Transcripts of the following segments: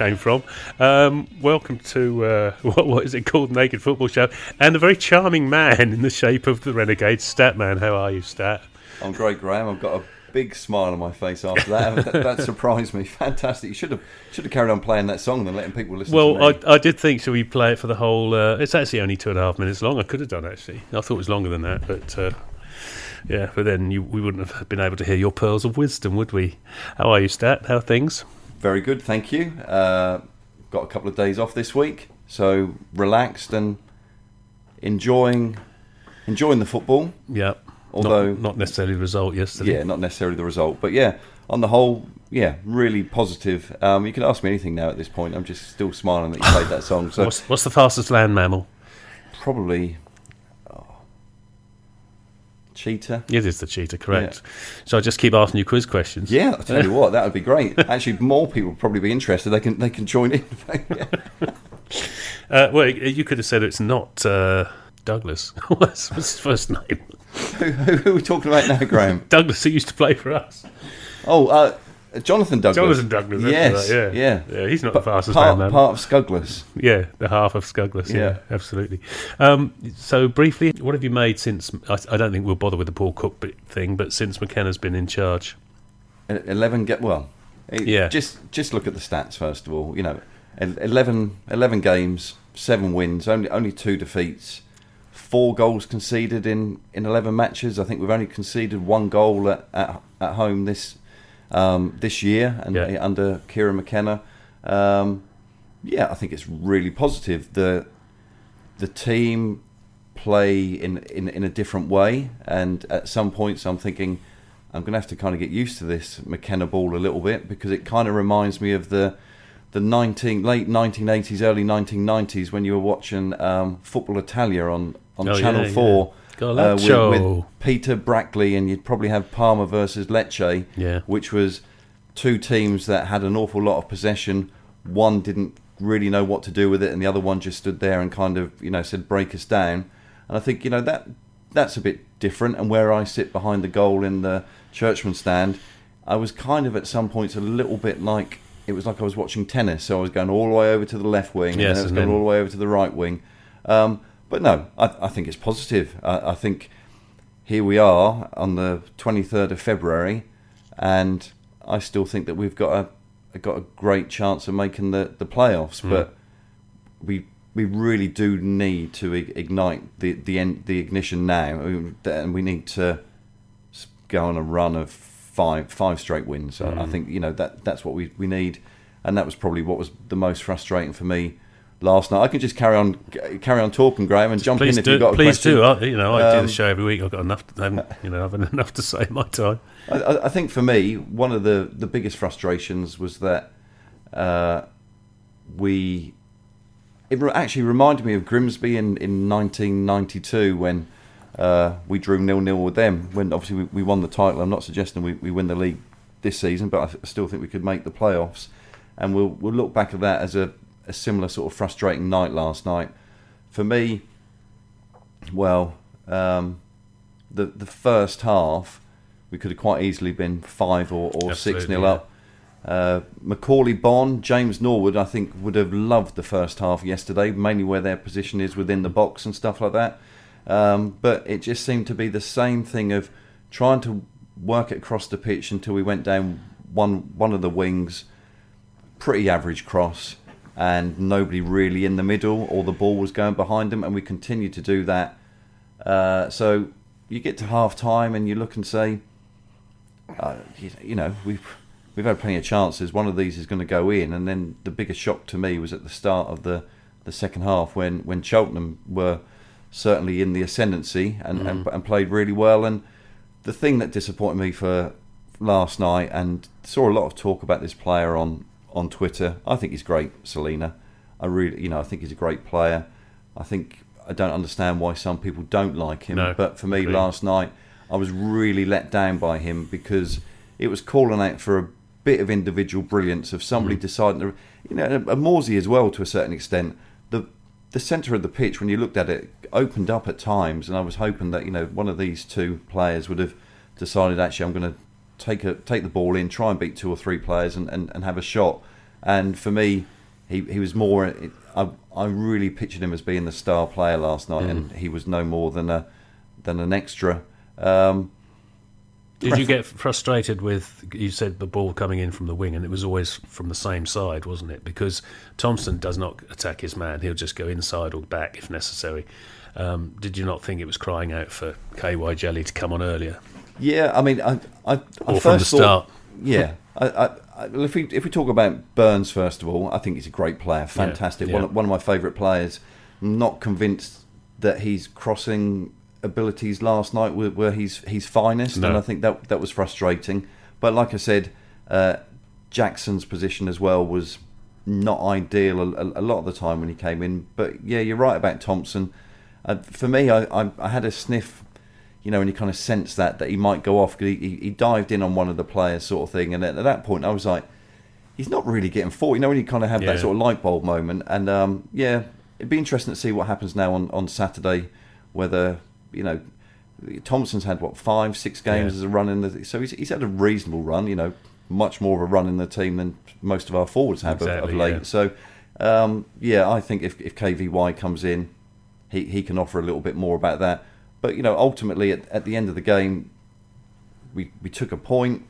came from. Um, welcome to uh, what what is it called? Naked Football Show, and a very charming man in the shape of the Renegade Statman. How are you, Stat? I'm great, Graham. I've got a big smile on my face after that. that, that, surprised me. Fantastic. You should have should have carried on playing that song and letting people listen. Well, I, I did think should we play it for the whole? Uh, it's actually only two and a half minutes long. I could have done actually. I thought it was longer than that, but. Uh, yeah, but then you, we wouldn't have been able to hear your pearls of wisdom, would we? How are you, Stat? How are things? Very good, thank you. Uh, got a couple of days off this week, so relaxed and enjoying enjoying the football. Yeah. Although not, not necessarily the result yesterday. Yeah, not necessarily the result, but yeah, on the whole, yeah, really positive. Um, you can ask me anything now at this point. I'm just still smiling that you played that song. So, what's, what's the fastest land mammal? Probably cheetah. It is the cheetah, correct. Yeah. So I just keep asking you quiz questions. Yeah, I tell you what, that would be great. Actually, more people would probably be interested. They can they can join in. uh, well, you could have said it's not uh, Douglas. what's his first name? who, who, who, are we talking about now, Graham? Douglas, who used to play for us. Oh, uh, Jonathan Douglas. Jonathan Douglas. Yes, yeah, yeah, yeah. He's not P- the fastest part, man, Part of Scuggless. Yeah, the half of Scuggless. Yeah, yeah absolutely. Um, so briefly, what have you made since? I, I, don't think we'll bother with the Paul Cook thing, but since McKenna's been in charge, eleven get well. Yeah. Just just look at the stats first of all. You know, 11, 11 games, seven wins, only only two defeats four goals conceded in, in 11 matches. I think we've only conceded one goal at, at, at home this um, this year and yeah. under Kieran McKenna. Um, yeah, I think it's really positive. The the team play in, in, in a different way, and at some points I'm thinking I'm going to have to kind of get used to this McKenna ball a little bit because it kind of reminds me of the the 19 late 1980s, early 1990s when you were watching um, Football Italia on on oh, Channel yeah, Four. Yeah. Uh, with, with, Peter Brackley, and you'd probably have Parma versus Lecce, yeah. which was two teams that had an awful lot of possession. One didn't really know what to do with it, and the other one just stood there and kind of, you know, said, break us down. And I think, you know, that that's a bit different. And where I sit behind the goal in the Churchman stand, I was kind of at some points a little bit like it was like I was watching tennis. So I was going all the way over to the left wing, yes, and I was going all the way over to the right wing. Um, but no, I, I think it's positive. I, I, think here we are on the 23rd of February, and I still think that we've got a got a great chance of making the, the playoffs. Mm. But we we really do need to ignite the the the ignition now, and we need to go on a run of five five straight wins. Mm. I think you know that that's what we we need, and that was probably what was the most frustrating for me last night. I can just carry on carry on talking, Graham, and jump please in do, if you've got a please question. do. I, you know, I um, do the um, show every week. I've got enough. To, you know, I've enough to say my time. I, I, think for me, one of the the biggest frustrations was that uh, we. It actually reminded me of Grimsby in, in 1992 when uh, we drew nil nil with them. When obviously we, we, won the title. I'm not suggesting we, we win the league this season, but I still think we could make the playoffs. And we'll we'll look back at that as a a similar sort of frustrating night last night. For me, well, um, the the first half we could have quite easily been five or, or six nil yeah. up. Uh, Macauley Bonne, James Norwood, I think would have loved the first half yesterday, mainly where their position is within the box and stuff like that. Um, but it just seemed to be the same thing of trying to work it across the pitch until we went down one one of the wings, pretty average cross, and nobody really in the middle, or the ball was going behind them, and we continued to do that. Uh, so you get to half time and you look and say, uh, you, you, know, we've we've had plenty of chances. One of these is going to go in, and then the biggest shock to me was at the start of the, the second half when when Cheltenham were certainly in the ascendancy and, mm. and, and played really well. And the thing that disappointed me for last night, and saw a lot of talk about this player on on Twitter. I think he's great, Celina. I really, you know, I think he's a great player. I think I don't understand why some people don't like him, no, but for me, last night I was really let down by him because it was calling out for a bit of individual brilliance of somebody mm. deciding to, you know, a Morsy as well to a certain extent. The the centre of the pitch, when you looked at it, opened up at times, and I was hoping that you know one of these two players would have decided actually I'm going to take a take the ball in, try and beat two or three players, and, and, and have a shot. And for me, he he was more. I I really pictured him as being the star player last night, Mm. and he was no more than a than an extra. Um, Did you get frustrated with? You said the ball coming in from the wing, and it was always from the same side, wasn't it? Because Thompson does not attack his man; he'll just go inside or back if necessary. Um, did you not think it was crying out for KY Jelly to come on earlier yeah, I mean, I I, I first thought- start? Yeah, I, I, if we if we talk about Burns first of all, I think he's a great player, fantastic, yeah. One, of- one of my favourite players. I'm not convinced that he's crossing abilities last night were, were his his finest, No. and I think that that was frustrating. But like I said, uh, Jackson's position as well was not ideal a, a, a lot of the time when he came in. But yeah, you're right about Thompson. Uh, for me, I, I, I had a sniff you know, and you kind of sense that that he might go off because he, he, dived in on one of the players, sort of thing. And at, at that point, I was like, he's not really getting forward. You know, when you kind of have Yeah. that sort of light bulb moment. And um, yeah, it'd be interesting to see what happens now on, on Saturday. Whether you know, Thompson's had what five, six games Yeah. as a run in the, so he's, he's had a reasonable run. You know, much more of a run in the team than most of our forwards have of- of, late. yeah. So um, yeah, I think if, if KVY comes in, he, he can offer a little bit more about that. But you know, ultimately at, at the end of the game, we we took a point.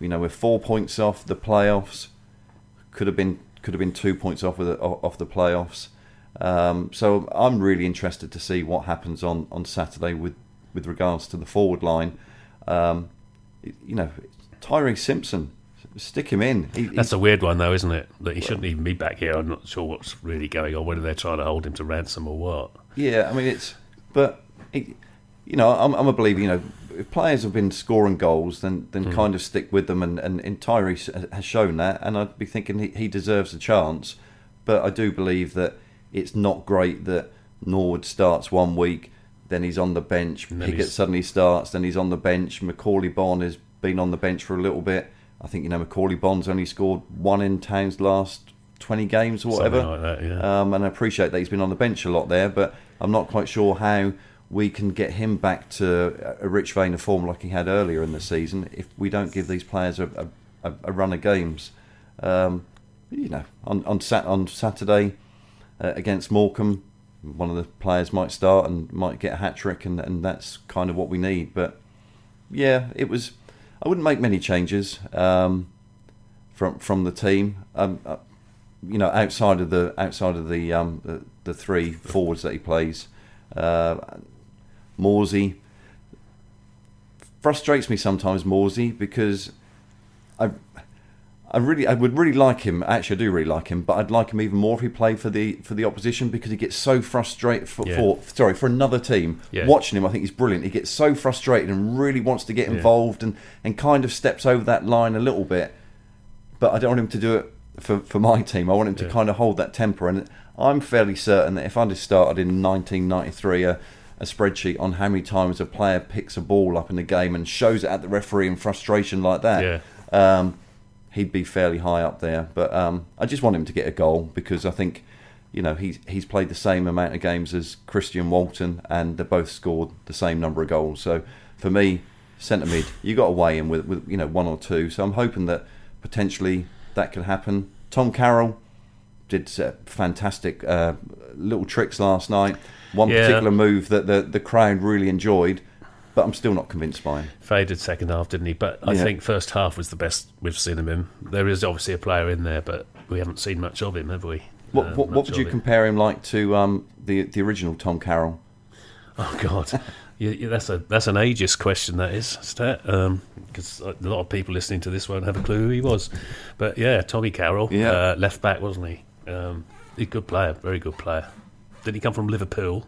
You know, we're four points off the playoffs. Could have been could have been two points off with the, off the playoffs. Um, so I'm really interested to see what happens on, on Saturday with with regards to the forward line. Um, you know, Tyreece Simpson, stick him in. He, That's a weird one, though, isn't it? That he shouldn't even be back here. I'm not sure what's really going on. Whether they're trying to hold him to ransom or what. Yeah, I mean it's, but it, you know, I'm, I'm a believer. You know, if players have been scoring goals, then then Mm. kind of stick with them, and and, and Tyreece has shown that, and I'd be thinking he, he deserves a chance. But I do believe that it's not great that Norwood starts one week, then he's on the bench. Pigott he's- suddenly starts, then he's on the bench. Macauley Bonne has been on the bench for a little bit. I think you know Macauley Bonne's only scored one in Town's last twenty games or whatever. Something like that, yeah. Um, and I appreciate that he's been on the bench a lot there, but I'm not quite sure how we can get him back to a rich vein of form like he had earlier in the season if we don't give these players a, a, a run of games. Um, you know, on on, sat- on Saturday uh, against Morecambe, one of the players might start and might get a hat trick, and, and that's kind of what we need. But yeah, it was. I wouldn't make many changes um, from from the team. Um, uh, you know, outside of the outside of the um, the, the three forwards that he plays, uh, Morsy frustrates me sometimes. Morsy because I. I really, I would really like him. Actually, I do really like him, but I'd like him even more if he played for the for the opposition because he gets so frustrated for, Yeah. for sorry for another team. Yeah. Watching him, I think he's brilliant. He gets so frustrated and really wants to get Yeah. involved and, and kind of steps over that line a little bit but I don't want him to do it for, for my team. I want him to kind of hold that temper. And I'm fairly certain that if I just started in 1993 a, uh, a spreadsheet on how many times a player picks a ball up in the game and shows it at the referee in frustration like that, um, he'd be fairly high up there. But um, I just want him to get a goal because I think. You know he's he's played the same amount of games as Christian Walton, and they both scored the same number of goals. So for me, centre mid, you got to weigh in with, with you know one or two. So I'm hoping that potentially that could happen. Tom Carroll did uh, fantastic uh, little tricks last night. One Yeah. particular move that the the crowd really enjoyed, but I'm still not convinced by him. Faded second half, didn't he? But I Yeah. think first half was the best we've seen of him. There is obviously a player in there, but we haven't seen much of him, have we? What Uh, what, what would you him. compare him like to um, the the original Tom Carroll? Oh God, yeah, that's a that's an ageist question. That is, Stat, because a lot of people listening to this won't have a clue who he was. But yeah, Tommy Carroll, Yeah. uh, left back, wasn't he? Um, he's a good player, very good player. Did he come from Liverpool?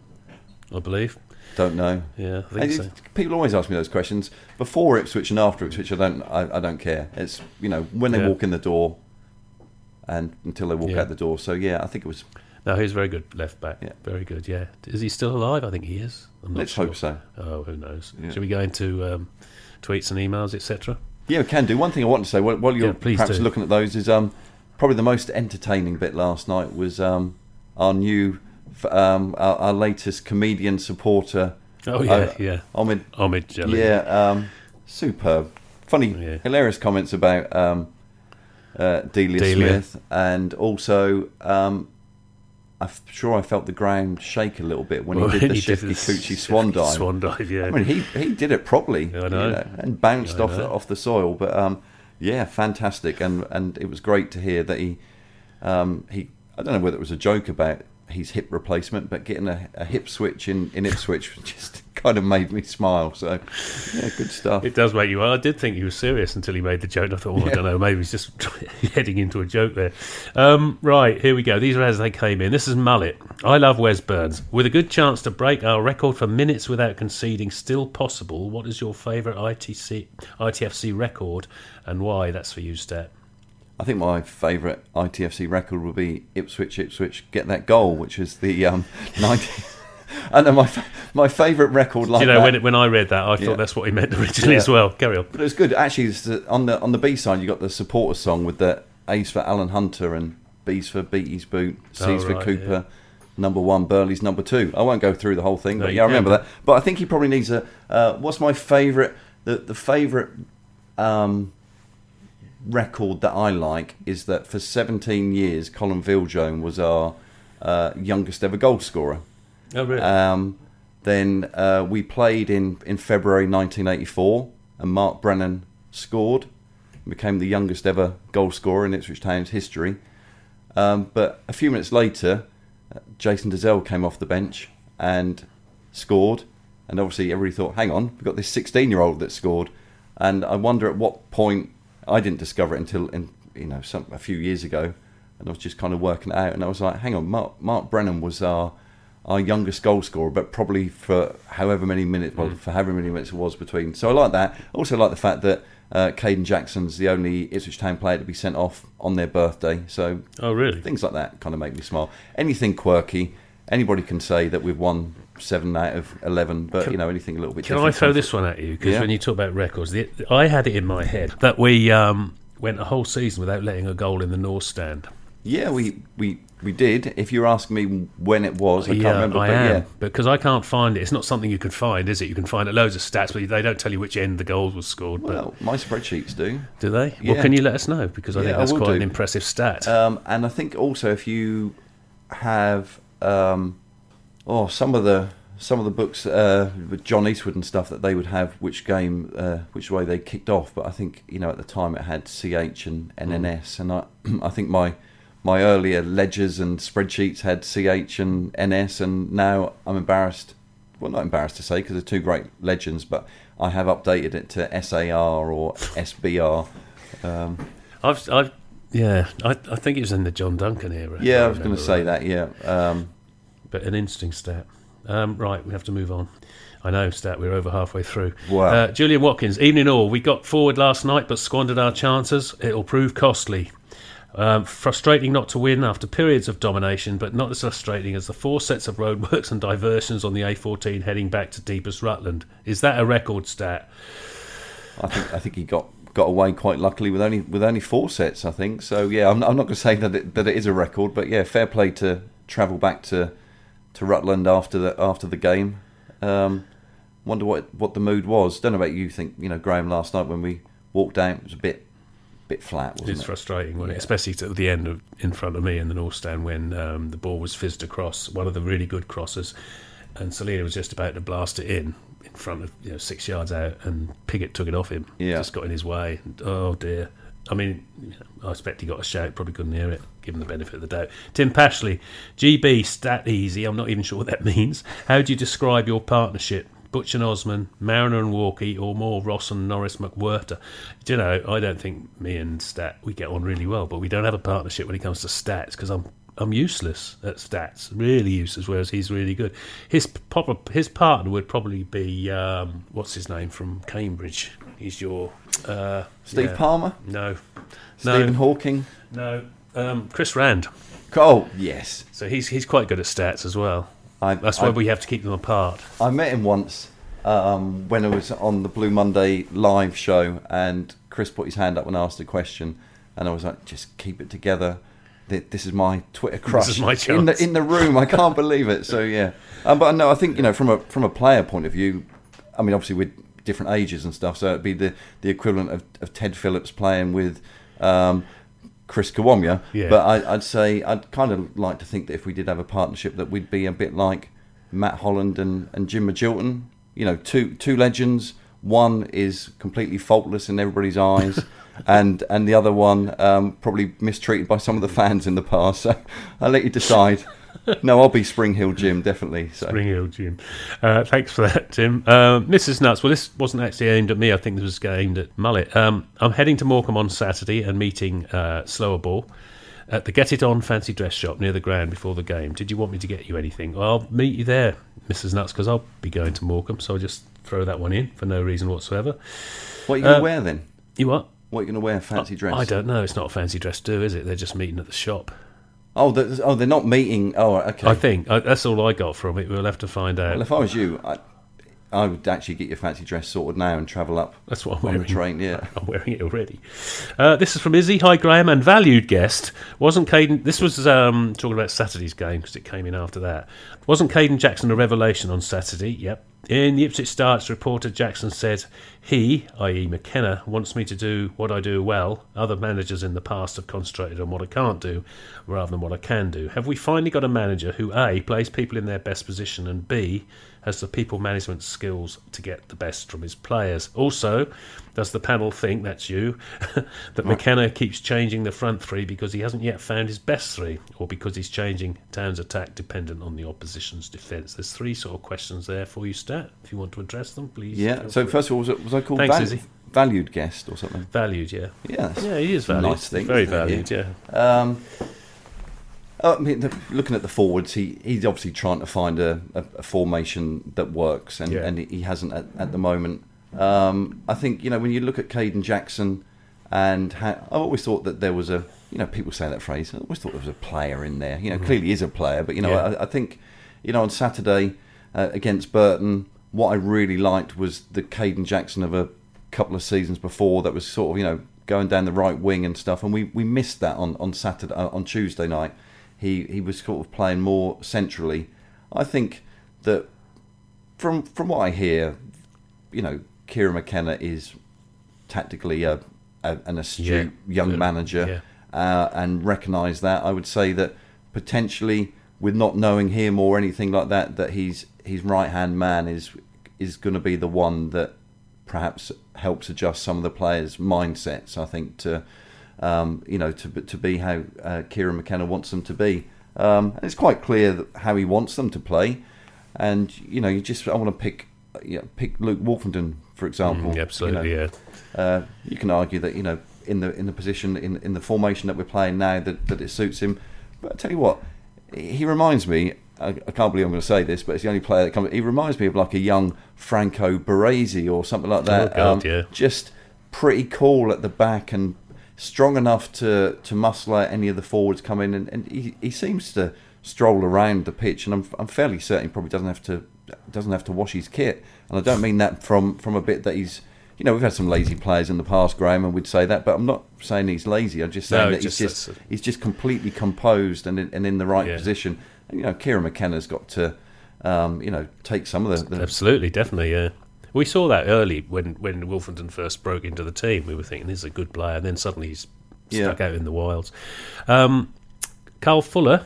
I believe. Don't know. Yeah, I think so. it- People always ask me those questions before Ipswich and after Ipswich. I don't. I, I don't care. It's you know when they Yeah. walk in the door, and until they walk Yeah. out the door. So yeah, I think it was. No, he's very good left back. Yeah. Very good. Yeah. Is he still alive? I think he is. Let's sure. hope so. Oh, who knows? Yeah. Shall we go into um, tweets and emails, etc.? Yeah, we can do. One thing I want to say while, while you're Yeah, perhaps do. looking at those is um, probably the most entertaining bit last night was um, our new, um, our, our latest comedian supporter. Oh yeah, uh, yeah. Omid. Ahmed Jelly. Yeah, um, superb, funny, Yeah. hilarious comments about um, uh, Delia, Delia. Smith, and also um, I'm sure I felt the ground shake a little bit when Well, he did the he Shifty Coochie Swan dive. Swan dive, yeah. I mean, he he did it properly, I know. and bounced I off the, off the soil. But um, yeah, fantastic, and and it was great to hear that he um, he I don't know whether it was a joke about his hip replacement, but getting a, a hip switch in in Ipswich just kind of made me smile. So yeah, good stuff. It does make you. I did think he was serious until he made the joke. I thought, well, I don't know, maybe he's just heading into a joke there. Um, right, here we go. These are as they came in. This is Mullet. I love Wes Burns. With a good chance to break our record for minutes without conceding still possible, what is your favourite ITC, ITFC record and why? That's for you, Stat. I think my favourite ITFC record would be Ipswich, Ipswich, get that goal, which is the um, 90. I know my my favourite record like Do you know, that. when, when I read that, I thought Yeah. that's what he meant originally Yeah. as well. Carry on. But it was good. Actually, on the on the B side, you got the supporter song with the A's for Alan Hunter and B's for Beattie's boot, C's Oh, for right, Cooper, number one, Burley's number two. I won't go through the whole thing, No, but yeah, I remember that. But I think he probably needs a. Uh, what's my favourite? The the favourite um, record that I like is that for 17 years, Colin Viljoen was our uh, youngest ever goal scorer. Oh, really? Um, then uh, we played in, in February 1984, and Mark Brennan scored, and became the youngest ever goal scorer in Ipswich Town's history. Um, but a few minutes later, uh, Jason Dozzell came off the bench and scored, and obviously everybody thought, "Hang on, we've got this 16-year-old that scored." And I wonder at what point I didn't discover it until in, you know some, a few years ago, and I was just kind of working it out, and I was like, "Hang on, Mark, Mark Brennan was our our youngest goal scorer, but probably for however many minutes, well, for however many minutes it was between." So I like that. I also like the fact that uh, Kayden Jackson's the only Ipswich Town player to be sent off on their birthday. So oh, really? things like that kind of make me smile. Anything quirky, anybody can say that we've won seven out of eleven, but you know anything a little bit. Can I throw this one at you? Because Yeah. when you talk about records, the, I had it in my head that we um, went a whole season without letting a goal in the North Stand. Yeah, we we we did. If you're asking me when it was, I can't remember. I but am yeah, because I can't find it. It's not something you could find, is it? You can find loads of stats, but they don't tell you which end the goal was scored. well, my spreadsheets do. do they? Well, can you let us know? Because I Yeah, think that's will quite do. an impressive stat. Um, and I think also if you have um, oh some of the some of the books uh, with John Eastwood and stuff that they would have which game uh, which way they kicked off. But I think you know at the time it had CH and NNS, and I I think my my earlier ledgers and spreadsheets had CH and NS, and now I'm embarrassed. Well, not embarrassed to say because they're two great legends, but I have updated it to SAR or SBR. Um, I've, I've, yeah, I, I think it was in the John Duncan era. yeah, I I was going to say right. that. Yeah. Um, but an interesting stat. Um, right, we have to move on. I know, stat. We're over halfway through. Wow. Uh, Julian Watkins, evening all. We got forward last night, but squandered our chances. It'll prove costly. Um, frustrating not to win after periods of domination, but not as frustrating as the four sets of roadworks and diversions on the A14 heading back to deepest Rutland. Is that a record stat? I think I think he got got away quite luckily with only with only four sets. I think so. Yeah, I'm, I'm not going to say that it, that it is a record, but yeah, fair play to travel back to to Rutland after the after the game. Um, wonder what what the mood was. Don't know about you. Think you know Graham last night when we walked out, it was a bit bit flat, wasn't it? frustrating, wasn't it? Especially at the end of in front of me in the North Stand when um, the ball was fizzed across one of the really good crosses, and Celina was just about to blast it in in front of you know six yards out, and Pigott took it off him. Yeah. just got in his way. And, oh dear. I mean, I expect he got a shout. Probably couldn't hear it. Give him the benefit of the doubt. Tim Pashley, GB stat easy. I'm not even sure what that means. How do you describe your partnership? Butch and Osman, Mariner and Walkie, or more Ross and Norris McWhirter. Do you know, I don't think me and Stat we get on really well, but we don't have a partnership when it comes to stats because I'm I'm useless at stats, really useless. Whereas he's really good. His proper his partner would probably be um, what's his name from Cambridge. He's your uh, Steve yeah. Palmer, No, Stephen no, Hawking. no. Um, Chris Rand. Oh yes, So he's he's quite good at stats as well. I, That's why I, we have to keep them apart. I met him once um, when I was on the Blue Monday live show, and Chris put his hand up and asked a question, and I was like, "Just keep it together. This is my Twitter crush is my in the chance." in the room. I can't believe it." So yeah, um, but no, I think you know from a from a player point of view, I mean, obviously we're different ages and stuff, so it'd be the the equivalent of, of Ted Phillips playing with. Um, Chris Kiwomya. Yeah. But I, I'd say I'd kind of like to think that if we did have a partnership, that we'd be a bit like Matt Holland and, and Jim Magilton. You know, two two legends. One is completely faultless in everybody's eyes. And, and the other one um, probably mistreated by some of the fans in the past. So I'll let you decide. No, I'll be Spring Hill Jim, definitely. So. Spring Hill Jim. Uh, thanks for that, Tim. Uh, Mrs. Nuts. Well, this wasn't actually aimed at me. I think this was aimed at Mullet. Um, I'm heading to Morecambe on Saturday and meeting uh, Slower Ball at the Get It On fancy dress shop near the ground before the game. Did you want me to get you anything? Well, I'll meet you there, Mrs. Nuts, because I'll be going to Morecambe. So I'll just throw that one in for no reason whatsoever. What are you going to Uh, wear then? You what? What are you going to wear? Fancy dress? I don't know. It's not a fancy dress do, is it? They're just meeting at the shop. Oh, they're, oh, they're not meeting. Oh, okay. I think I, that's all I got from it. We'll have to find out. Well, if I was you, I, I would actually get your fancy dress sorted now and travel up That's what I'm on the wearing. train. Yeah. I'm wearing it already. Uh, this is from Izzy. Hi, Graham, and valued guest. Wasn't Kayden? This was um, talking about Saturday's game because it came in after that. Wasn't Kayden Jackson a revelation on Saturday? Yep. In the Ipswich Starts reporter, Jackson said he, i.e. McKenna, wants me to do what I do well. Other managers in the past have concentrated on what I can't do rather than what I can do. Have we finally got a manager who A plays people in their best position and B has the people management skills to get the best from his players? Also, does the panel think that's you that McKenna keeps changing the front three because he hasn't yet found his best three, or because he's changing Town's attack dependent on the opposition's defence? There's three sort of questions there for you, Stat. If you want to address them, please. Yeah. So first of all, was, it, was I called Thanks, val- Izzy. valued guest or something? valued, yeah, Yeah. yeah, he is valued. Nice thing. Very it? valued, yeah. Um, I mean, the, looking at the forwards, he, he's obviously trying to find a, a, a formation that works, and, Yeah. and he hasn't at, at the moment. Um, I think you know when you look at Kayden Jackson, and ha- I've always thought that there was a you know people say that phrase. I always thought there was a player in there. You know, clearly is a player, but you know Mm-hmm. Yeah. I, I think you know on Saturday uh, against Burton, what I really liked was the Kayden Jackson of a couple of seasons before that was sort of you know going down the right wing and stuff, and we, we missed that on on Saturday uh, on Tuesday night. He he was sort of playing more centrally. I think that from from what I hear, you know, Kieran McKenna is tactically a, a an astute Yeah. young Good. manager, uh, and recognise that. I would say that potentially, with not knowing him or anything like that, that he's his right hand man is is going to be the one that perhaps helps adjust some of the players' mindsets. I think to um, you know to to be how uh, Kieran McKenna wants them to be. Um, and it's quite clear that how he wants them to play. And you know, you just I want to pick you know, pick Luke Woolfenden for example. Mm, absolutely, You, know, yeah. uh, you can argue that you know in the in the position in in the formation that we're playing now that, that it suits him. But I tell you what, he reminds me. I, can't believe I'm going to say this, but it's the only player that comes. He reminds me of like a young Franco Baresi or something like that. Oh, God, um, yeah. Just pretty cool at the back and strong enough to to muscle out any of the forwards come in, and, and he, he seems to stroll around the pitch, and I'm I'm fairly certain he probably doesn't have to doesn't have to wash his kit, and I don't mean that from from a bit that he's. You know, we've had some lazy players in the past, Graham, and we'd say that, but I'm not saying he's lazy. I'm just saying No, that just- he's just that's he's just completely composed and in, and in the right Yeah. position. And you know, Kieran McKenna's got to, um, you know, take some of the, the Absolutely, definitely, yeah. We saw that early when when Woolfenden first broke into the team. We were thinking this is a good player, and then suddenly he's stuck Yeah. out in the wilds. Um, Carl Fuller.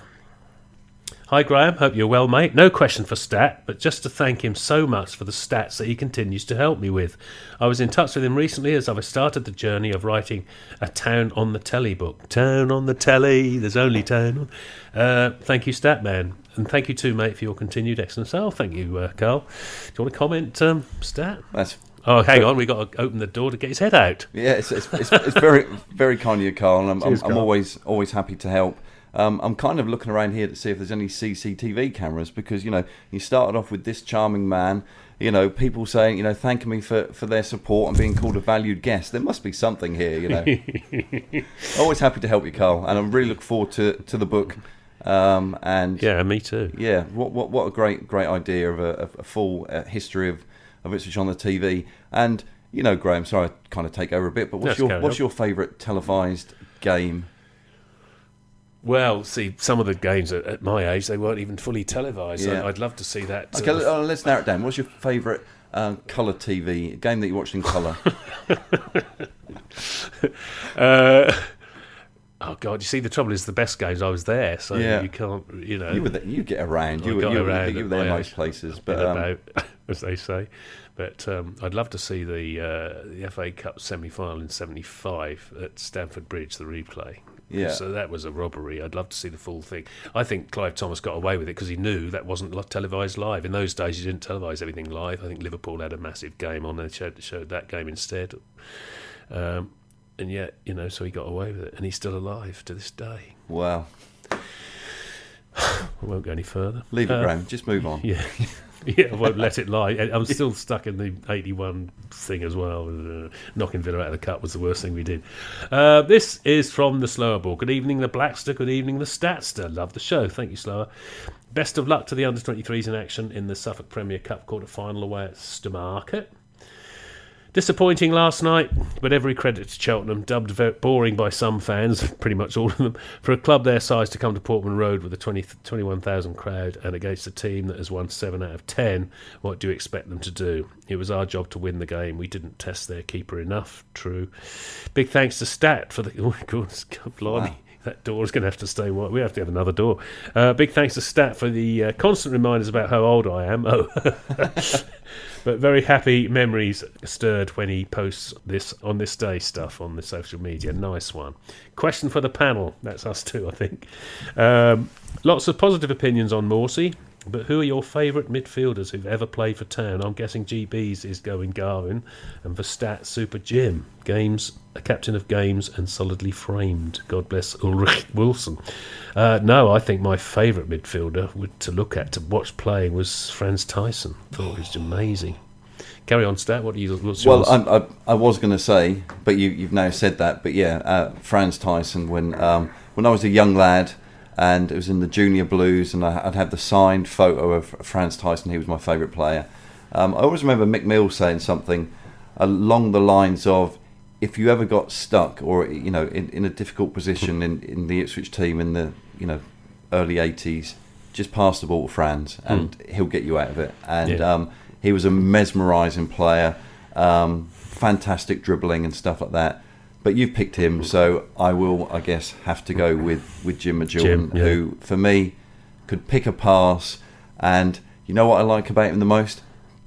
Hi Graham, hope you're well, mate. No question for Stat, but just to thank him so much for the stats that he continues to help me with. I was in touch with him recently as I've started the journey of writing a Town on the Telly book. Town on the Telly, there's only Town on. Uh, thank you, Stat Man. And thank you too, mate, for your continued excellence. Oh, thank you, uh, Carl. Do you want to comment, um, Stat? that's Oh, hang on, we've got to open the door to get his head out. Yeah, it's, it's, it's, it's very very kind of you, Carl. And I'm, Cheers, I'm, I'm Carl. always always happy to help. Um, I'm kind of looking around here to see if there's any CCTV cameras because you know you started off with this charming man. You know, people saying you know thanking me for, for their support and being called a valued guest. There must be something here, you know. always happy to help you, Carl, and I'm really looking forward to to the book. Um, and Yeah, me too. yeah, what what what a great great idea of a, a full uh, history of of Ipswich on the TV. And you know, Graham, sorry, I kind of take over a bit, but what's your what's on. your favourite televised game? Well, see, some of the games at, at my age, they weren't even fully televised. Yeah. I, I'd love to see that. Okay, let- let's narrow it down. What's your favourite uh, colour TV game that you watched in colour? Uh, oh God! You see, the trouble is, the best games I was there, so Yeah. you can't, you know, You were there, you get around. You got you around you were there my most places, but um, about, as they say. But um, I'd love to see the uh, the FA Cup semi final in '75 at Stamford Bridge, the replay. Yeah. So that was a robbery. I'd love to see the full thing. I think Clive Thomas got away with it because he knew that wasn't televised live. In those days, you didn't televise everything live. I think Liverpool had a massive game on and showed, showed that game instead. Um, and yet, you know, so he got away with it, and he's still alive to this day. wow. I won't go any further. Leave it, Uh, Graham. Just move on. Yeah, yeah, I won't let it lie. I'm still stuck in the 81 thing as well. Uh, knocking Villa out of the cup was the worst thing we did. Uh, this is from the Slower Ball. Good evening, the Blackster. Good evening, the Statster. Love the show. Thank you, Slower. Best of luck to the under 23s in action in the Suffolk Premier Cup quarter final away at Stowmarket. Disappointing last night, but every credit to Cheltenham, dubbed boring by some fans, pretty much all of them, for a club their size to come to Portman Road with a 20, 21,000 crowd and against a team that has won 7 out of 10. What do you expect them to do? It was our job to win the game. We didn't test their keeper enough. True. Big thanks to Stat for the. Oh, my God blimey. Wow. That door's going to have to stay wide. We have to have another door. Uh, big thanks to Stat for the uh, constant reminders about how old I am. Oh, but very happy memories stirred when he posts this on this day stuff on the social media. Nice one. Question for the panel. That's us too, I think. Um, lots of positive opinions on Morsy. But who are your favourite midfielders who've ever played for Town? I'm guessing GB's is going Garvan, and for Stat, Super Jim. Games, a captain of games and solidly framed. God bless Ulrich Wilson. Uh, no, I think my favourite midfielder would, to look at, to watch playing, was Frans Thijssen. Thought he was amazing. Carry on, Stat. What do you? What's Well. I, I, I was going to say, but you, you've now said that. But yeah, uh, Frans Thijssen. When um, when I was a young lad, and it was in the junior blues, and I, I'd have the signed photo of Frans Thijssen. He was my favourite player. Um, I always remember Mick Mills saying something along the lines of, "If you ever got stuck, or you know, in, in a difficult position in, in the Ipswich team in the you know early '80s, just pass the ball to Frans, and he'll get you out of it." And Yeah. um, he was a mesmerising player, um, fantastic dribbling and stuff like that. But you've picked him, so I will, I guess, have to go with, with Jim Magilton, yeah. who, for me, could pick a pass. And you know what I like about him the most?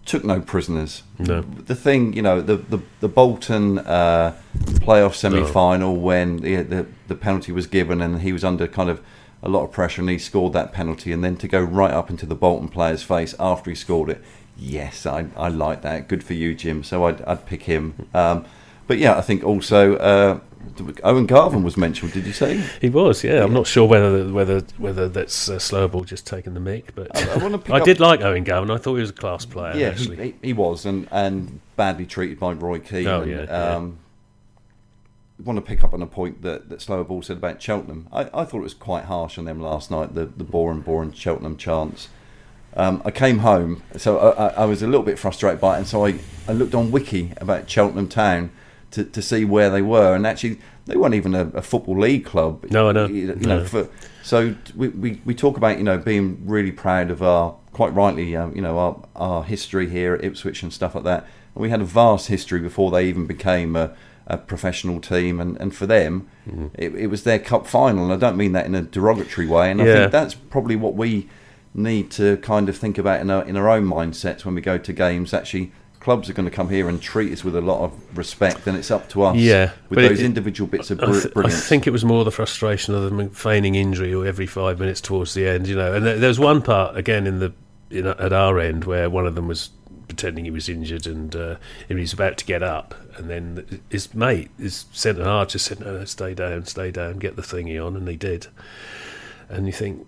Took no prisoners. No. The thing, you know, the the, the Bolton uh, playoff semi final when the, the the penalty was given and he was under kind of a lot of pressure and he scored that penalty and then to go right up into the Bolton player's face after he scored it. Yes, I, I like that. Good for you, Jim. So I'd, I'd pick him. Um, but yeah, I think also uh, Owen Garvan was mentioned. Did you say? He was, yeah. I'm not sure whether whether whether that's uh, Slowball just taking the mic, but I- I pick I did like Owen Garvan. I thought he was a class player. yeah, actually. he, he, was, and, and badly treated by Roy Keane. Oh, and, yeah, yeah. Um, want to pick up on a point that, that Slower Ball said about Cheltenham. I, I thought it was quite harsh on them last night, the, the boring, boring Cheltenham chants. Um, I came home, so I, I- I was a little bit frustrated by it, and so I, I looked on Wiki about Cheltenham Town to, to see where they were, and actually they weren't even a, a football league club. No, I know. You, you No. for, so we, we, we talk about you know being really proud of our quite rightly um, you know our, our history here at Ipswich and stuff like that. And we had a vast history before they even became a, a professional team, and, and for them Mm-hmm. it, it was their cup final. And I don't mean that in a derogatory way. And I Yeah. think that's probably what we need to kind of think about in our in our own mindsets when we go to games. Actually, clubs are going to come here and treat us with a lot of respect, and it's up to us. Yeah, with but those it- individual bits of I, br- th- I think it was more the frustration of them feigning injury or every five minutes towards the end, you know. And there, there was one part again in the in, at our end where one of them was pretending he was injured and uh, he was about to get up, and then his mate, his centre half, just said, "No, no, stay down, stay down, get the thingy on," and he did. And you think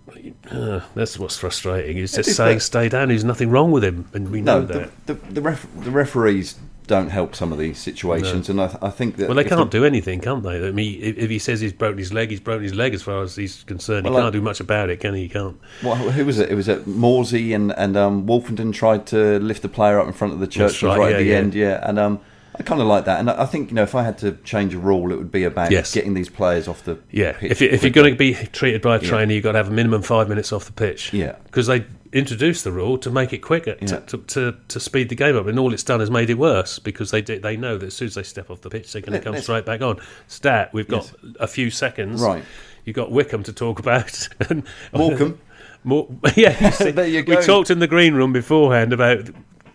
uh, that's what's frustrating. He's just saying, "Stay down." There's nothing wrong with him, and we know that. the the, the, ref, the referees don't help some of these situations, and I, I think that Well, they can't do anything, can't they? I mean, if, if he says he's broken his leg, he's broken his leg as far as he's concerned. He Well, I- can't do much about it, can he? He can't. Well, who was it? It was at Morsy and and um, Woolfenden tried to lift the player up in front of the church right, right, at the yeah. end, yeah. And um, I kind of like that, and I think you know if I had to change a rule, it would be about Yes. getting these players off the Yeah, if, you, if you're going to be treated by a trainer, you've got to have a minimum five minutes off the pitch. Yeah. because they introduced the rule to make it quicker Yeah. to, to, to, speed the game up, and all it's done is made it worse because they do, they know that as soon as they step off the pitch, they're going to come straight back on. Stat: We've got a few seconds. Right. You've got Wycombe to talk about. and Morecambe. More, yeah, you see, There you we talked in the green room beforehand about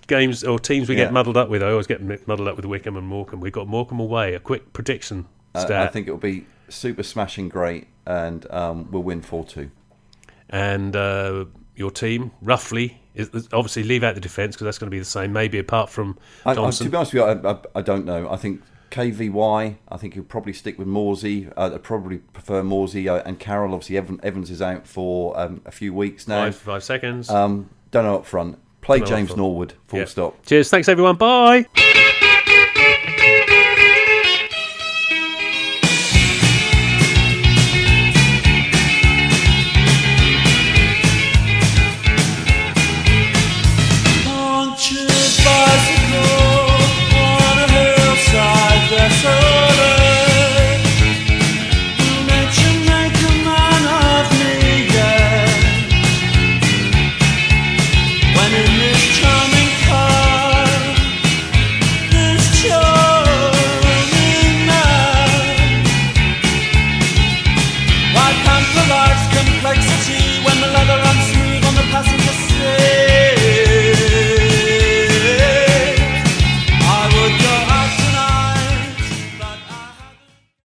games or teams we Yeah. get muddled up with. I always get muddled up with Wycombe and Morecambe. We've got Morecambe away. A quick prediction Uh. I think it'll be super smashing great, and um, we'll win four two. and uh, your team roughly is obviously leave out the defence because that's going to be the same. Maybe apart from I, I, to be honest with you, I, I, I don't know. I think KVY. I think he'll probably stick with Morsy. Uh, I'd probably prefer Morsy uh, and Carroll. Obviously, Evan, Evans is out for um, a few weeks now. five five seconds. Um, don't know up front. Play Don't know up James front. Norwood. Full Yeah. stop. Cheers. Thanks everyone. Bye.